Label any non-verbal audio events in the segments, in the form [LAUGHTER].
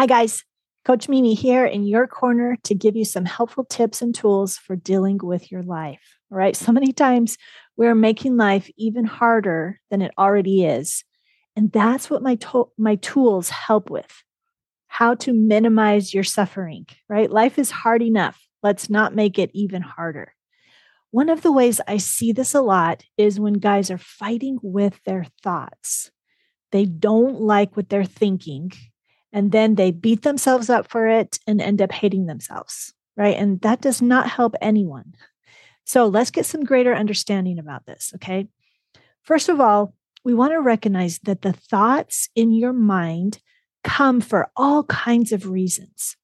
Hi, guys. Coach Mimi here in your corner to give you some helpful tips and tools for dealing with your life. All right. So many times we're making life even harder than it already is. And that's what my, to- my tools help with how to minimize your suffering, right? Life is hard enough. Let's not make it even harder. One of the ways I see this a lot is when guys are fighting with their thoughts. They don't like what they're thinking and then they beat themselves up for it and end up hating themselves, right? And that does not help anyone. So let's get some greater understanding about this, okay? First of all, we want to recognize that the thoughts in your mind come for all kinds of reasons.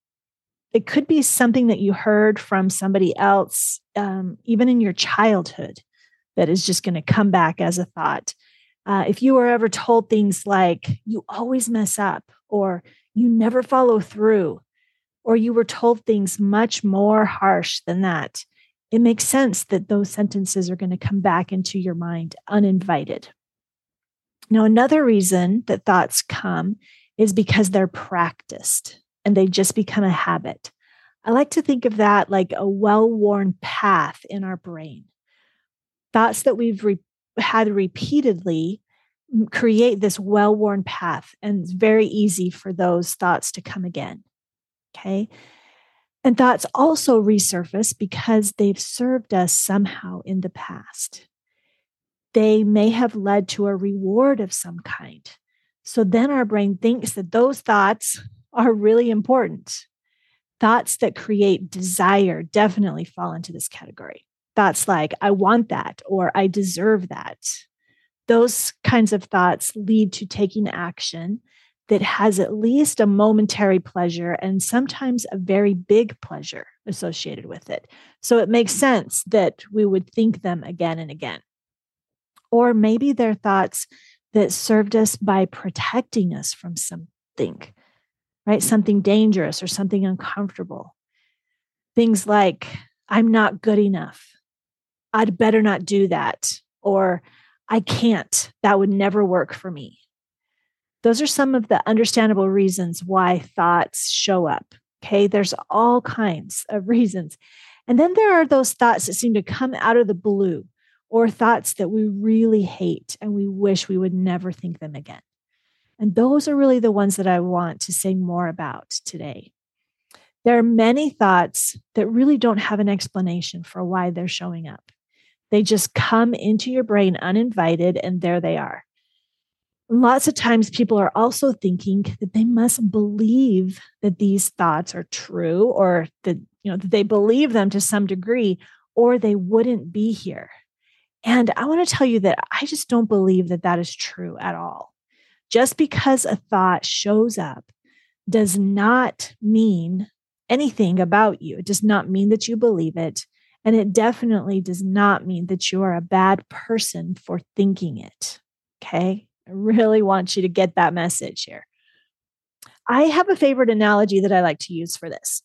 It could be something that you heard from somebody else, um, even in your childhood, that is just going to come back as a thought. Uh, if you were ever told things like, you always mess up, or you never follow through, or you were told things much more harsh than that, it makes sense that those sentences are going to come back into your mind uninvited. Now, another reason that thoughts come is because they're practiced and they just become a habit. I like to think of that like a well worn path in our brain. Thoughts that we've re- had repeatedly create this well worn path, and it's very easy for those thoughts to come again. Okay. And thoughts also resurface because they've served us somehow in the past. They may have led to a reward of some kind. So then our brain thinks that those thoughts are really important. Thoughts that create desire definitely fall into this category. Thoughts like, I want that, or I deserve that, those kinds of thoughts lead to taking action that has at least a momentary pleasure and sometimes a very big pleasure associated with it. So it makes mm. sense that we would think them again and again. Or maybe they're thoughts that served us by protecting us from something, right? Something dangerous or something uncomfortable. Things like, I'm not good enough. I'd better not do that. Or I can't. That would never work for me. Those are some of the understandable reasons why thoughts show up. Okay. There's all kinds of [LAUGHS] reasons. And then there are those thoughts that seem to come out of the blue or thoughts that we really hate and we wish we would never think them again. And those are really the ones that I want to say more about today. There are many thoughts that really don't have an explanation for why they're showing up. They just come into your brain uninvited, and there they are. Lots of times, people are also thinking that they must believe that these thoughts are true, or that you know that they believe them to some degree, or they wouldn't be here. And I want to tell you that I just don't believe that that is true at all. Just because a thought shows up does not mean anything about you. It does not mean that you believe it. And it definitely does not mean that you are a bad person for thinking it. Okay. I really want you to get that message here. I have a favorite analogy that I like to use for this.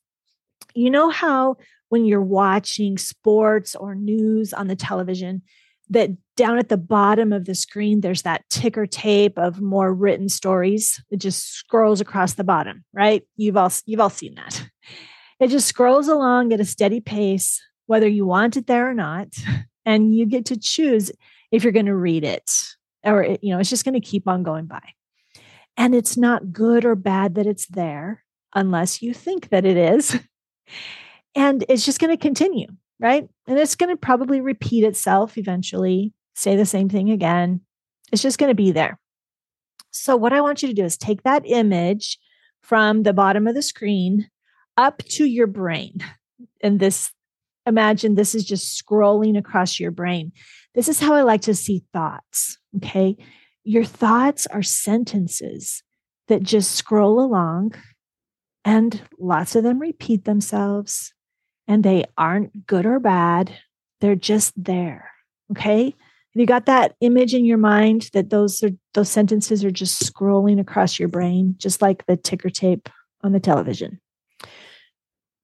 You know how when you're watching sports or news on the television, that down at the bottom of the screen, there's that ticker tape of more written stories. It just scrolls across the bottom, right? You've all you've all seen that. It just scrolls along at a steady pace whether you want it there or not. And you get to choose if you're going to read it or, eh, you know, it's just going to keep on going by. And it's not good or bad that it's there unless you think that it is. And it's just going to continue, right? And it's going to probably repeat itself eventually, say the same thing again. It's just going to be there. So, what I want you to do is take that image from the bottom of the screen up to your brain. And this imagine this is just scrolling across your brain. This is how I like to see thoughts. Okay. Your thoughts are sentences that just scroll along, and lots of them repeat themselves, and they aren't good or bad. They're just there. Okay. Have you got that image in your mind that those are those sentences are just scrolling across your brain, just like the ticker tape on the television?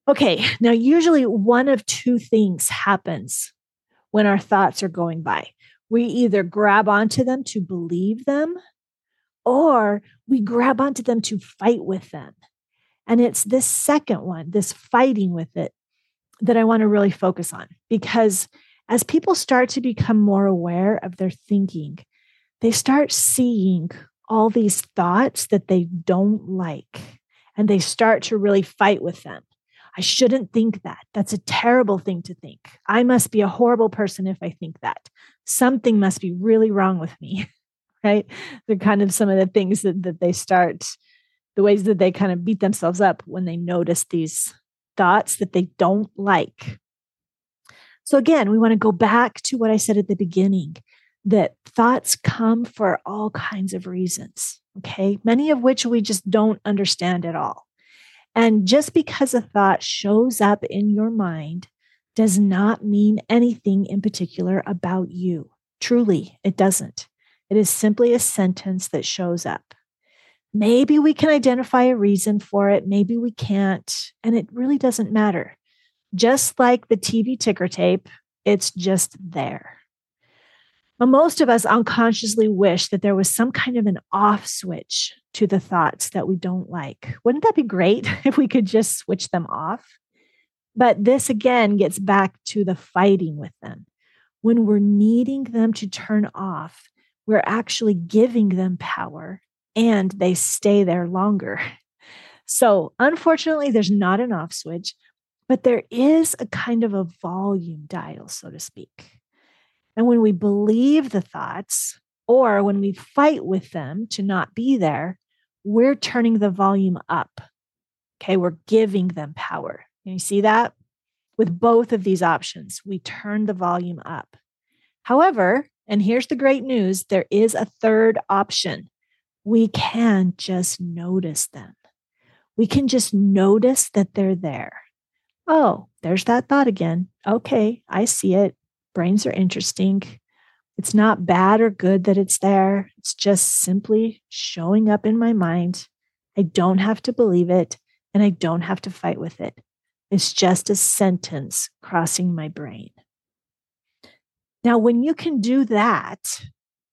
Okay, now usually one of two things happens when our thoughts are going by. We either grab onto them to believe them, or we grab onto them to fight with them. And it's this second one, this fighting with it, that I want to really focus on because as people start to become more aware of their thinking, they start seeing all these thoughts that they don't like and they start to really fight with them. I shouldn't think that. That's a terrible thing to think. I must be a horrible person if I think that. Something must be really wrong with me, [LAUGHS] right? They're kind of some of the things that, that they start, the ways that they kind of beat themselves up when they notice these thoughts that they don't like. So, again, we want to go back to what I said at the beginning that thoughts come for all kinds of reasons, okay? Many of which we just don't understand at all. And just because a thought shows up in your mind does not mean anything in particular about you. Truly, it doesn't. It is simply a sentence that shows up. Maybe we can identify a reason for it, maybe we can't, and it really doesn't matter. Just like the TV ticker tape, it's just there. Now, most of us unconsciously wish that there was some kind of an off switch to the thoughts that we don't like. Wouldn't that be great [LAUGHS] if we could just switch them off? But this again gets back to the fighting with them. When we're needing them to turn off, we're actually giving them power and they stay there longer. [LAUGHS] So, unfortunately, there's not an off switch, but there is a kind of a volume dial, so to speak. And when we believe the thoughts, or when we fight with them to not be there, we're turning the volume up. Okay, we're giving them power. Can you see that? With both of these options, we turn the volume up. However, and here's the great news there is a third option we can just notice them. We can just notice that they're there. Oh, there's that thought again. Okay, I see it. Brains are interesting. It's not bad or good that it's there. It's just simply showing up in my mind. I don't have to believe it and I don't have to fight with it. It's just a sentence crossing my brain. Now, when you can do that,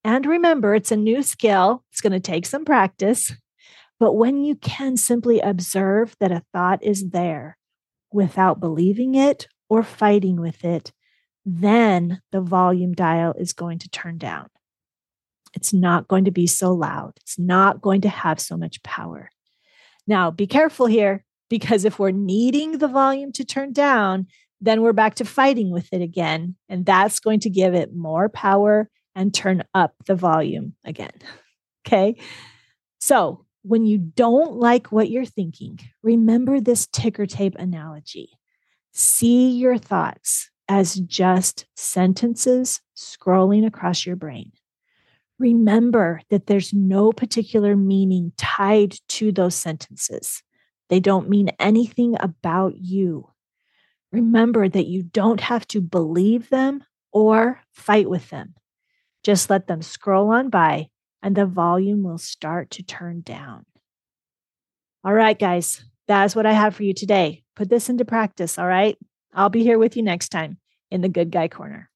and remember, it's a new skill, it's going to take some practice. But when you can simply observe that a thought is there without believing it or fighting with it, then the volume dial is going to turn down. It's not going to be so loud. It's not going to have so much power. Now, be careful here because if we're needing the volume to turn down, then we're back to fighting with it again. And that's going to give it more power and turn up the volume again. [LAUGHS] Okay. So when you don't like what you're thinking, remember this ticker tape analogy. See your thoughts as just sentences scrolling across your brain. Remember that there's no particular meaning tied to those sentences. They don't mean anything about you. Remember that you don't have to believe them or fight with them. Just let them scroll on by and the volume will start to turn down. All right, guys, that's what I have for you today. Put this into practice, all right? I'll be here with you next time in the Good Guy Corner.